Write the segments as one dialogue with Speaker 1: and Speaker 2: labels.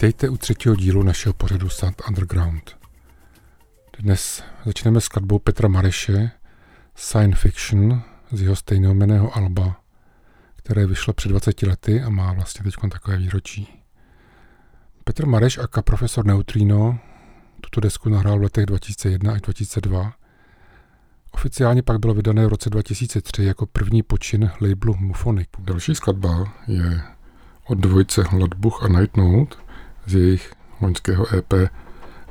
Speaker 1: Vítejte u třetího dílu našeho pořadu Sound Underground. Dnes začneme skladbou Petra Mareše Science Fiction z jeho stejnojmeného alba, které vyšlo před 20 lety a má vlastně teď takové výročí. Petr Mareš a profesor Neutrino tuto desku nahrál v letech 2001 až 2002. Oficiálně pak bylo vydané v roce 2003 jako první počin labelu Mufonic. Další skladba je od dvojce Hladbuch a Night Note z jejich loňského EP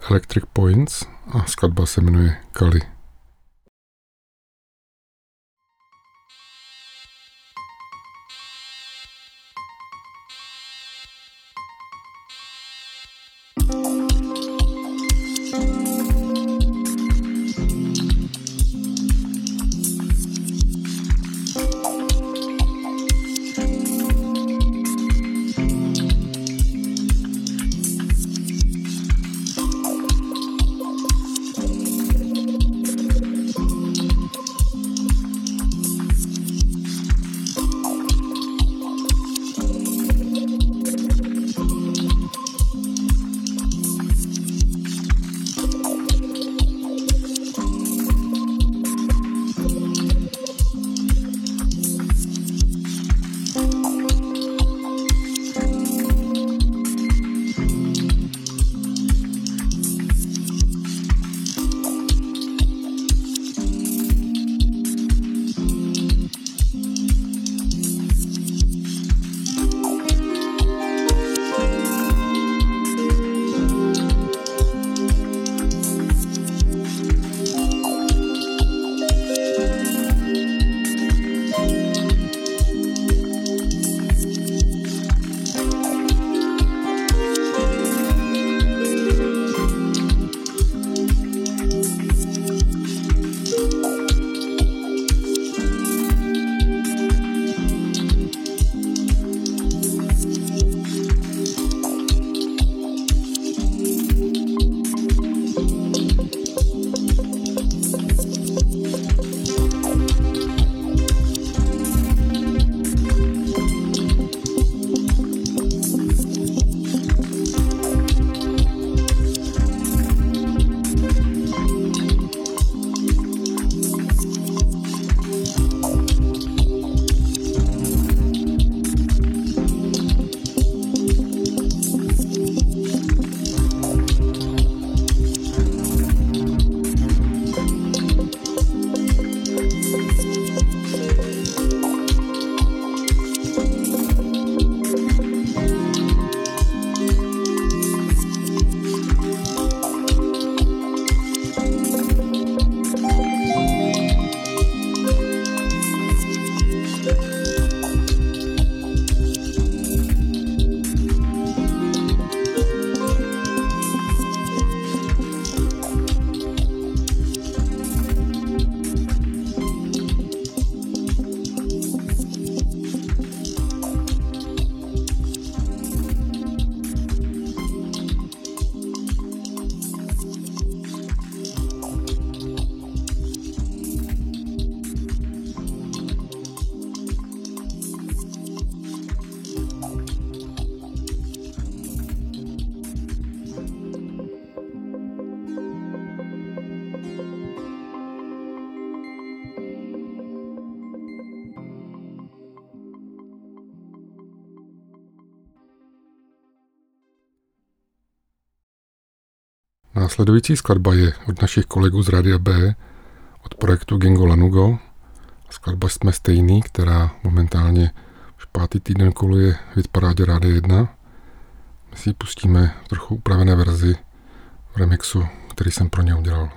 Speaker 1: Electric Points a skladba se jmenuje Kali. Následující skladba je od našich kolegů z Radia B, od projektu Gengo Lanugo. Skladba Jsme stejný, která momentálně už pátý týden koluje v parádě Rádia 1. My si ji pustíme v trochu upravené verzi v remixu, který jsem pro ně udělal.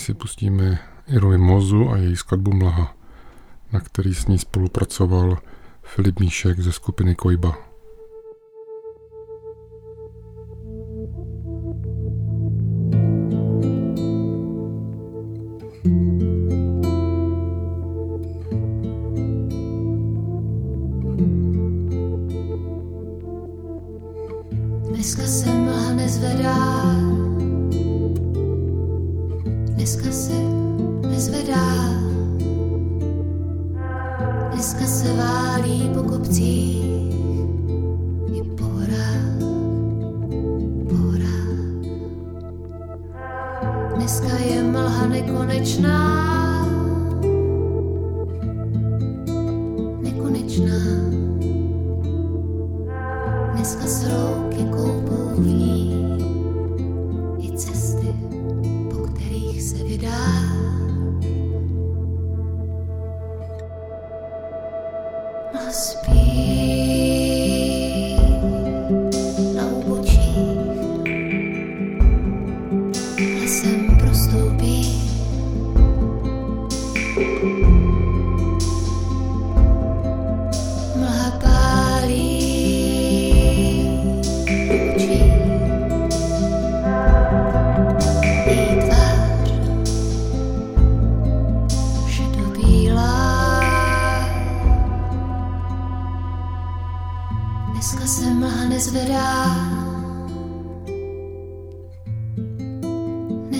Speaker 2: Si pustíme Irovi Mozu a její skladbu Mlaha, na který s ní spolupracoval Filip Míšek ze skupiny Kojba.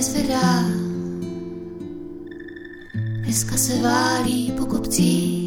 Speaker 2: nesverá. Dneska se várí po kopcích.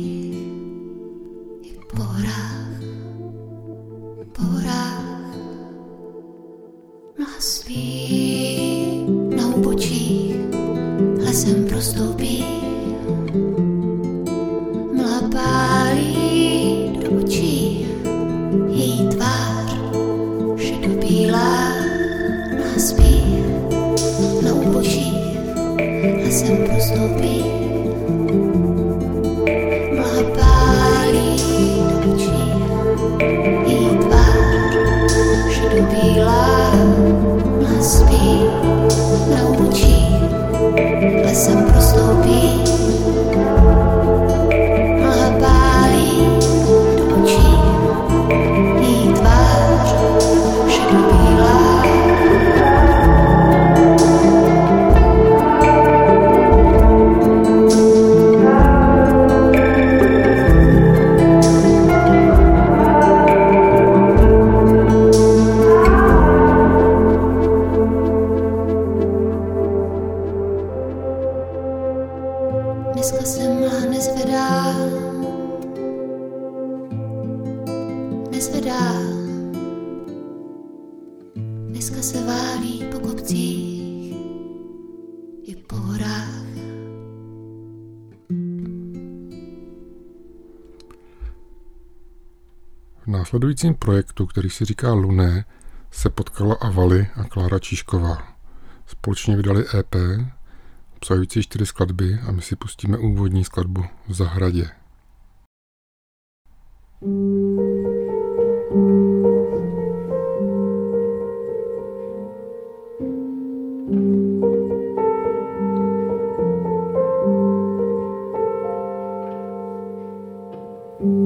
Speaker 2: Následujícím projektu, který si říká Luné, se potkala Avali a Klára Číšková. Společně vydali EP, obsahující čtyři skladby a my si pustíme úvodní skladbu v zahradě.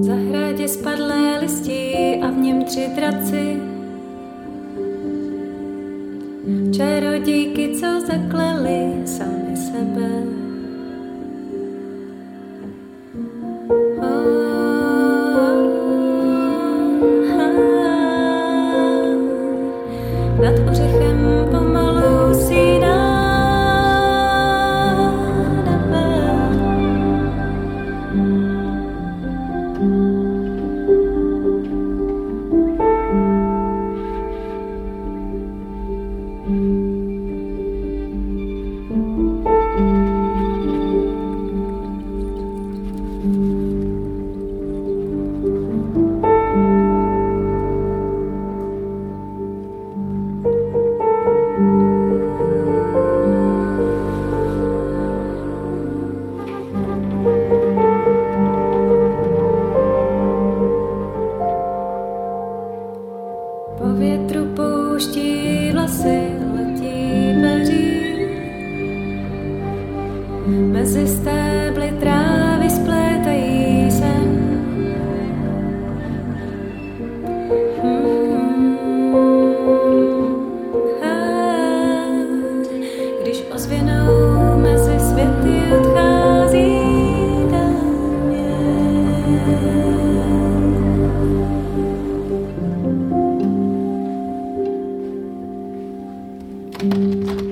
Speaker 3: zahradě spadlé listi a v něm tři draci. Čarodějky, co zakleli sami sebe. Nad ořechem Música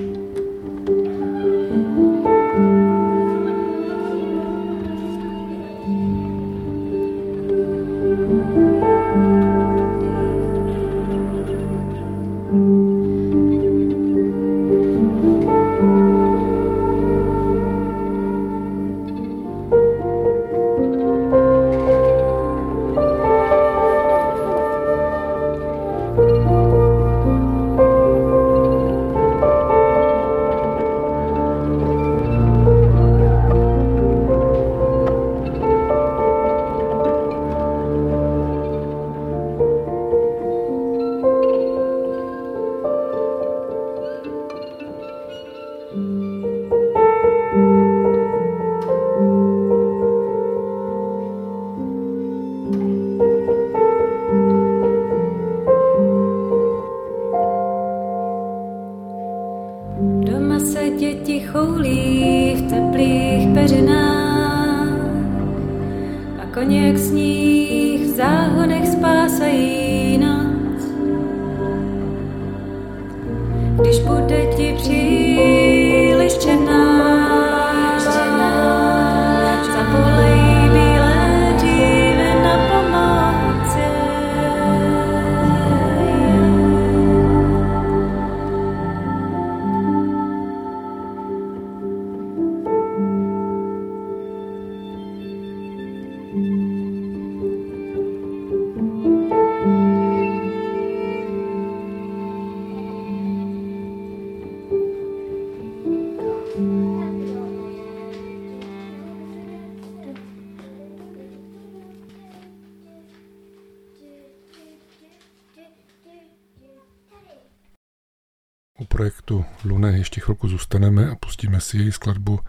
Speaker 3: U projektu Lune ještě chvilku zůstaneme a pustíme si její skladbu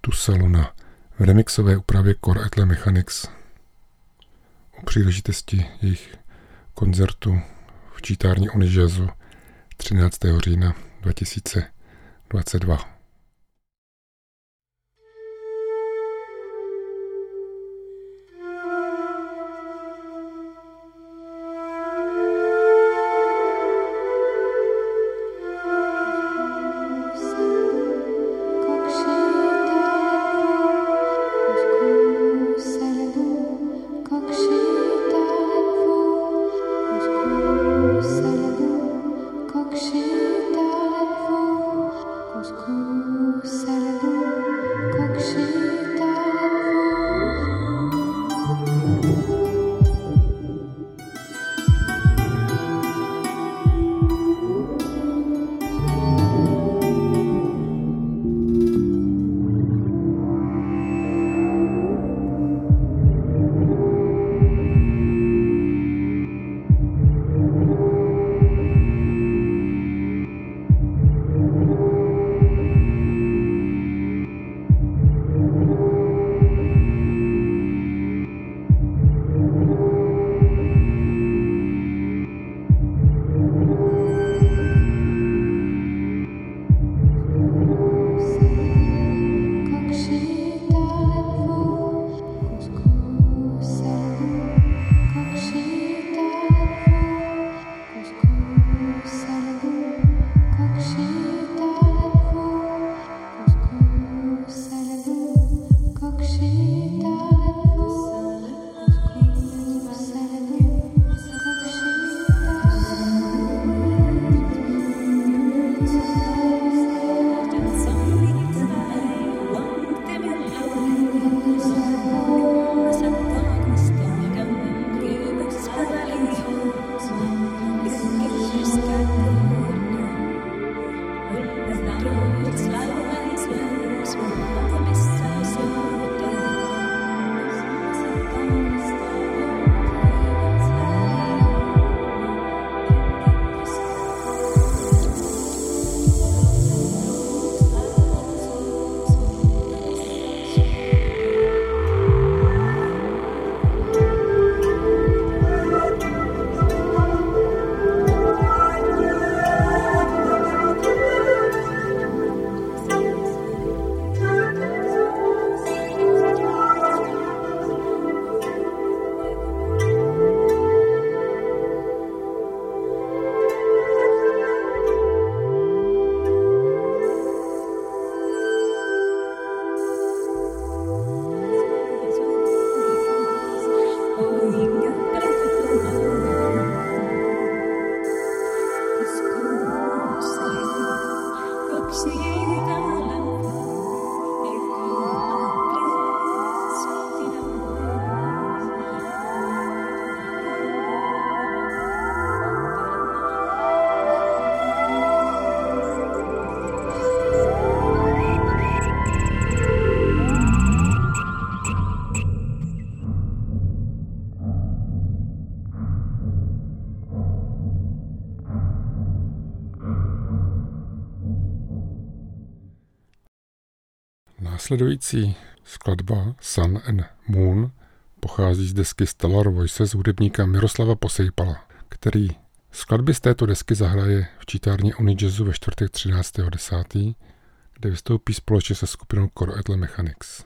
Speaker 3: Tusa Luna v remixové úpravě Core Etle Mechanics u příležitosti jejich koncertu v čítárně Unijazu 13. října 2022. Následující skladba Sun and Moon pochází z desky Stellar Voices hudebníka Miroslava Posejpala, který skladby z této desky zahraje v čítárně Unijazzu ve čtvrtek 13.10., kde vystoupí společně se skupinou Core Mechanics.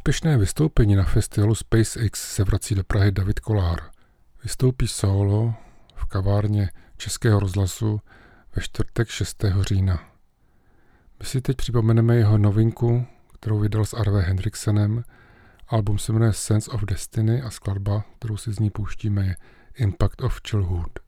Speaker 1: Úspěšné vystoupení na festivalu SpaceX se vrací do Prahy David Kolár. Vystoupí solo v kavárně Českého rozhlasu ve čtvrtek 6. října. My si teď připomeneme jeho novinku, kterou vydal s Arve Hendriksenem. Album se jmenuje Sense of Destiny a skladba, kterou si z ní pouštíme, je Impact of Childhood.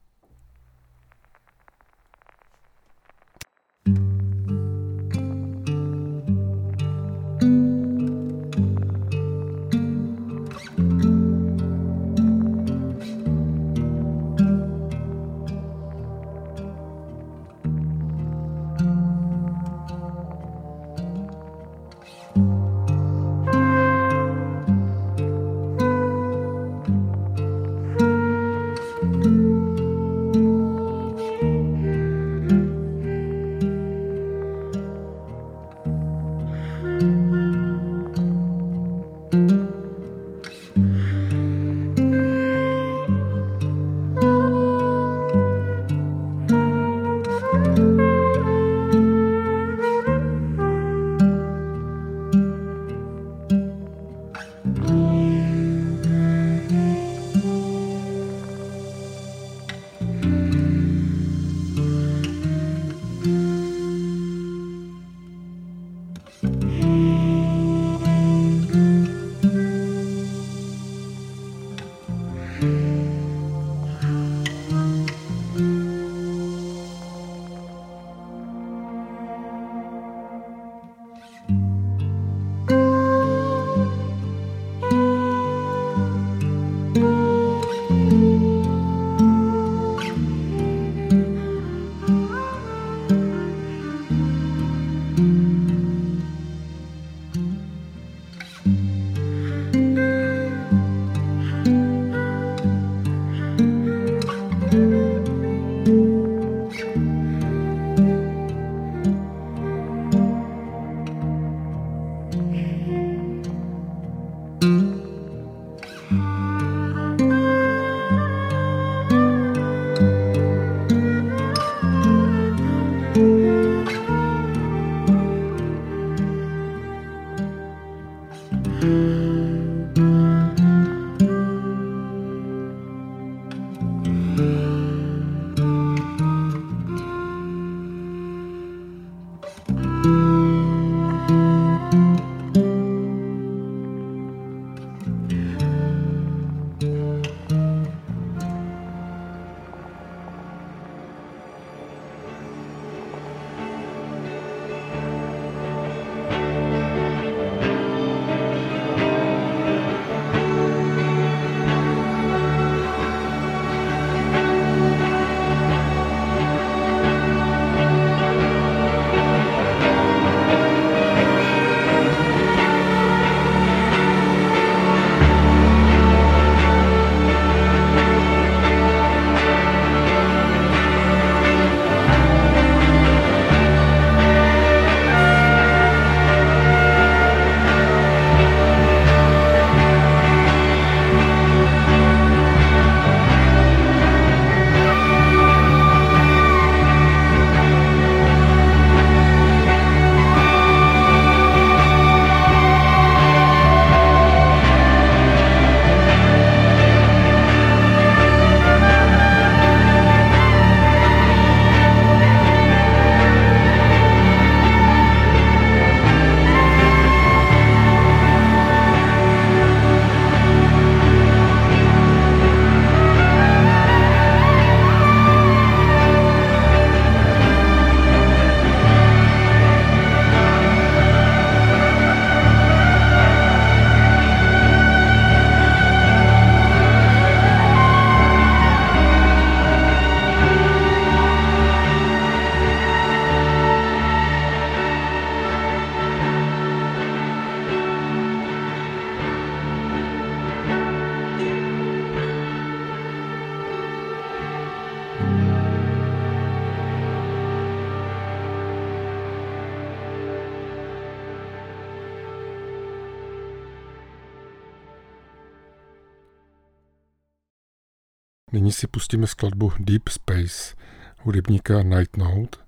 Speaker 1: Si pustíme skladbu Deep Space hudebníka Night Note,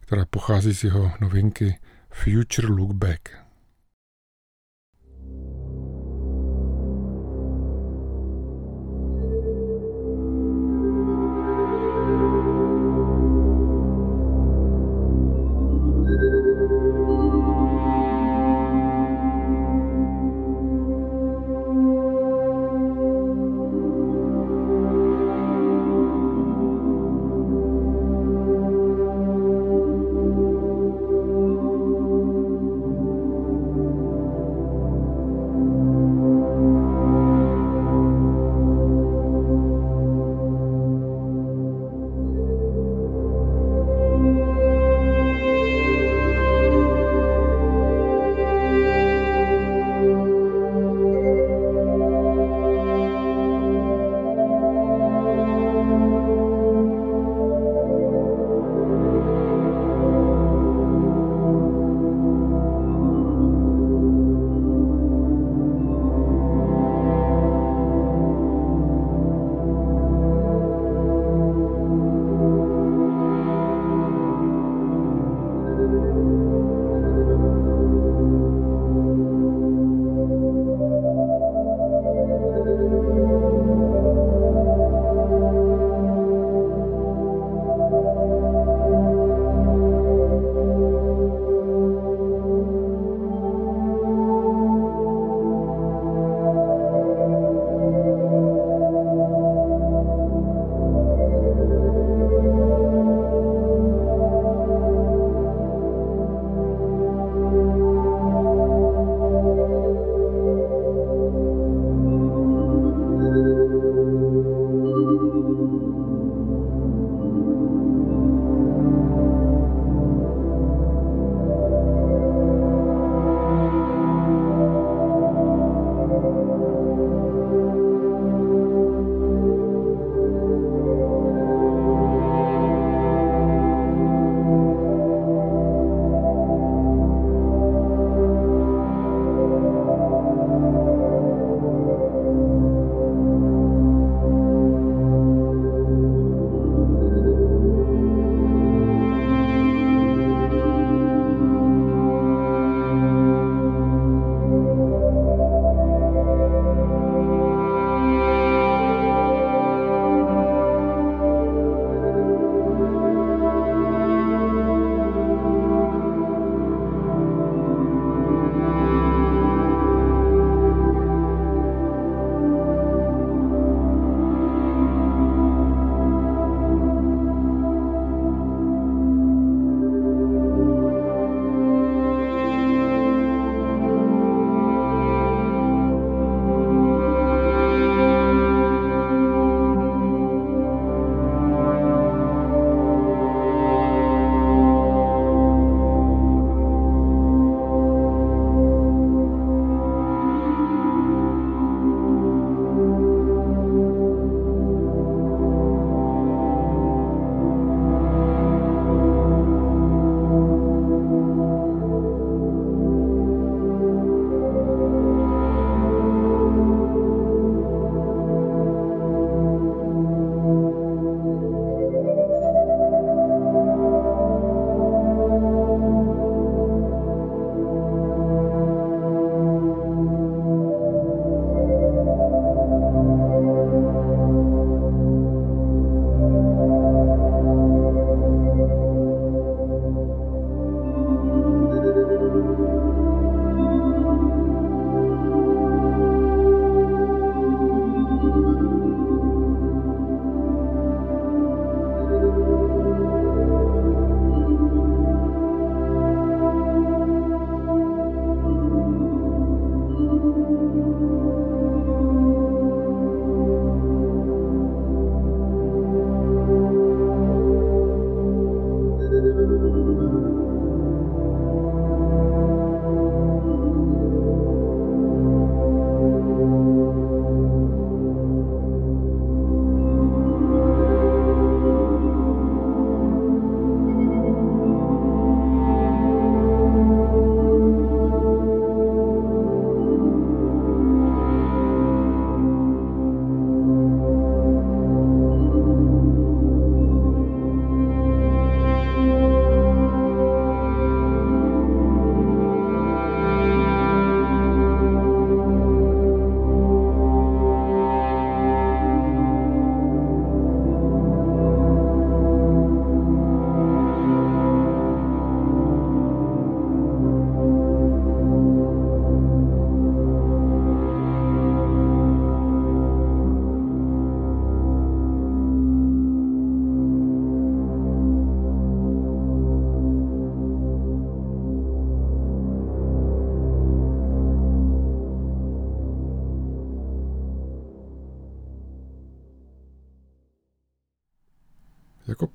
Speaker 1: která pochází z jeho novinky Future Look Back.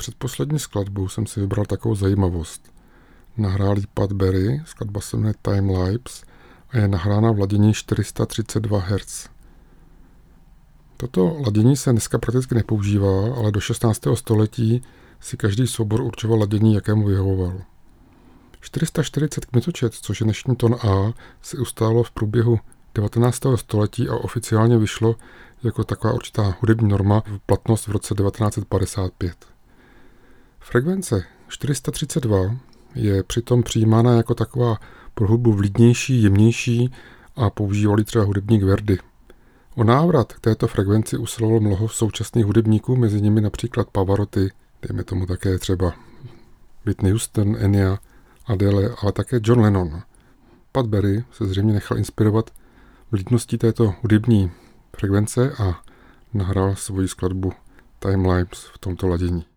Speaker 1: Předposlední skladbu jsem si vybral takovou zajímavost. Nahrál Pat Berry, skladba se jmenuje Time Lapse a je nahrána v ladění 432 Hz. Toto ladění se dneska prakticky nepoužívá, ale do 16. století si každý soubor určoval ladění, jakému vyhovoval. 440 kmitočet, což je dnešní ton A, si ustálo v průběhu 19. století a oficiálně vyšlo jako taková určitá hudební norma v platnost v roce 1955. Frekvence 432 je přitom přijímána jako taková pro hudbu vlídnější, jemnější a používali třeba hudebník Verdi. O návrat k této frekvenci usilovalo mnoho současných hudebníků, mezi nimi například Pavarotti, dejme tomu také třeba Whitney Houston, Enya, Adele, ale také John Lennon. Pat Berry se zřejmě nechal inspirovat vlídností této hudební frekvence a nahrál svoji skladbu Time Lapse v tomto ladění.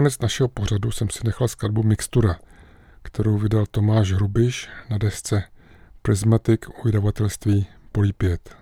Speaker 1: A nakonec našeho pořadu jsem si nechal skladbu Mixtura, kterou vydal Tomáš Hrubiš na desce Prismatic u vydavatelství Polípět.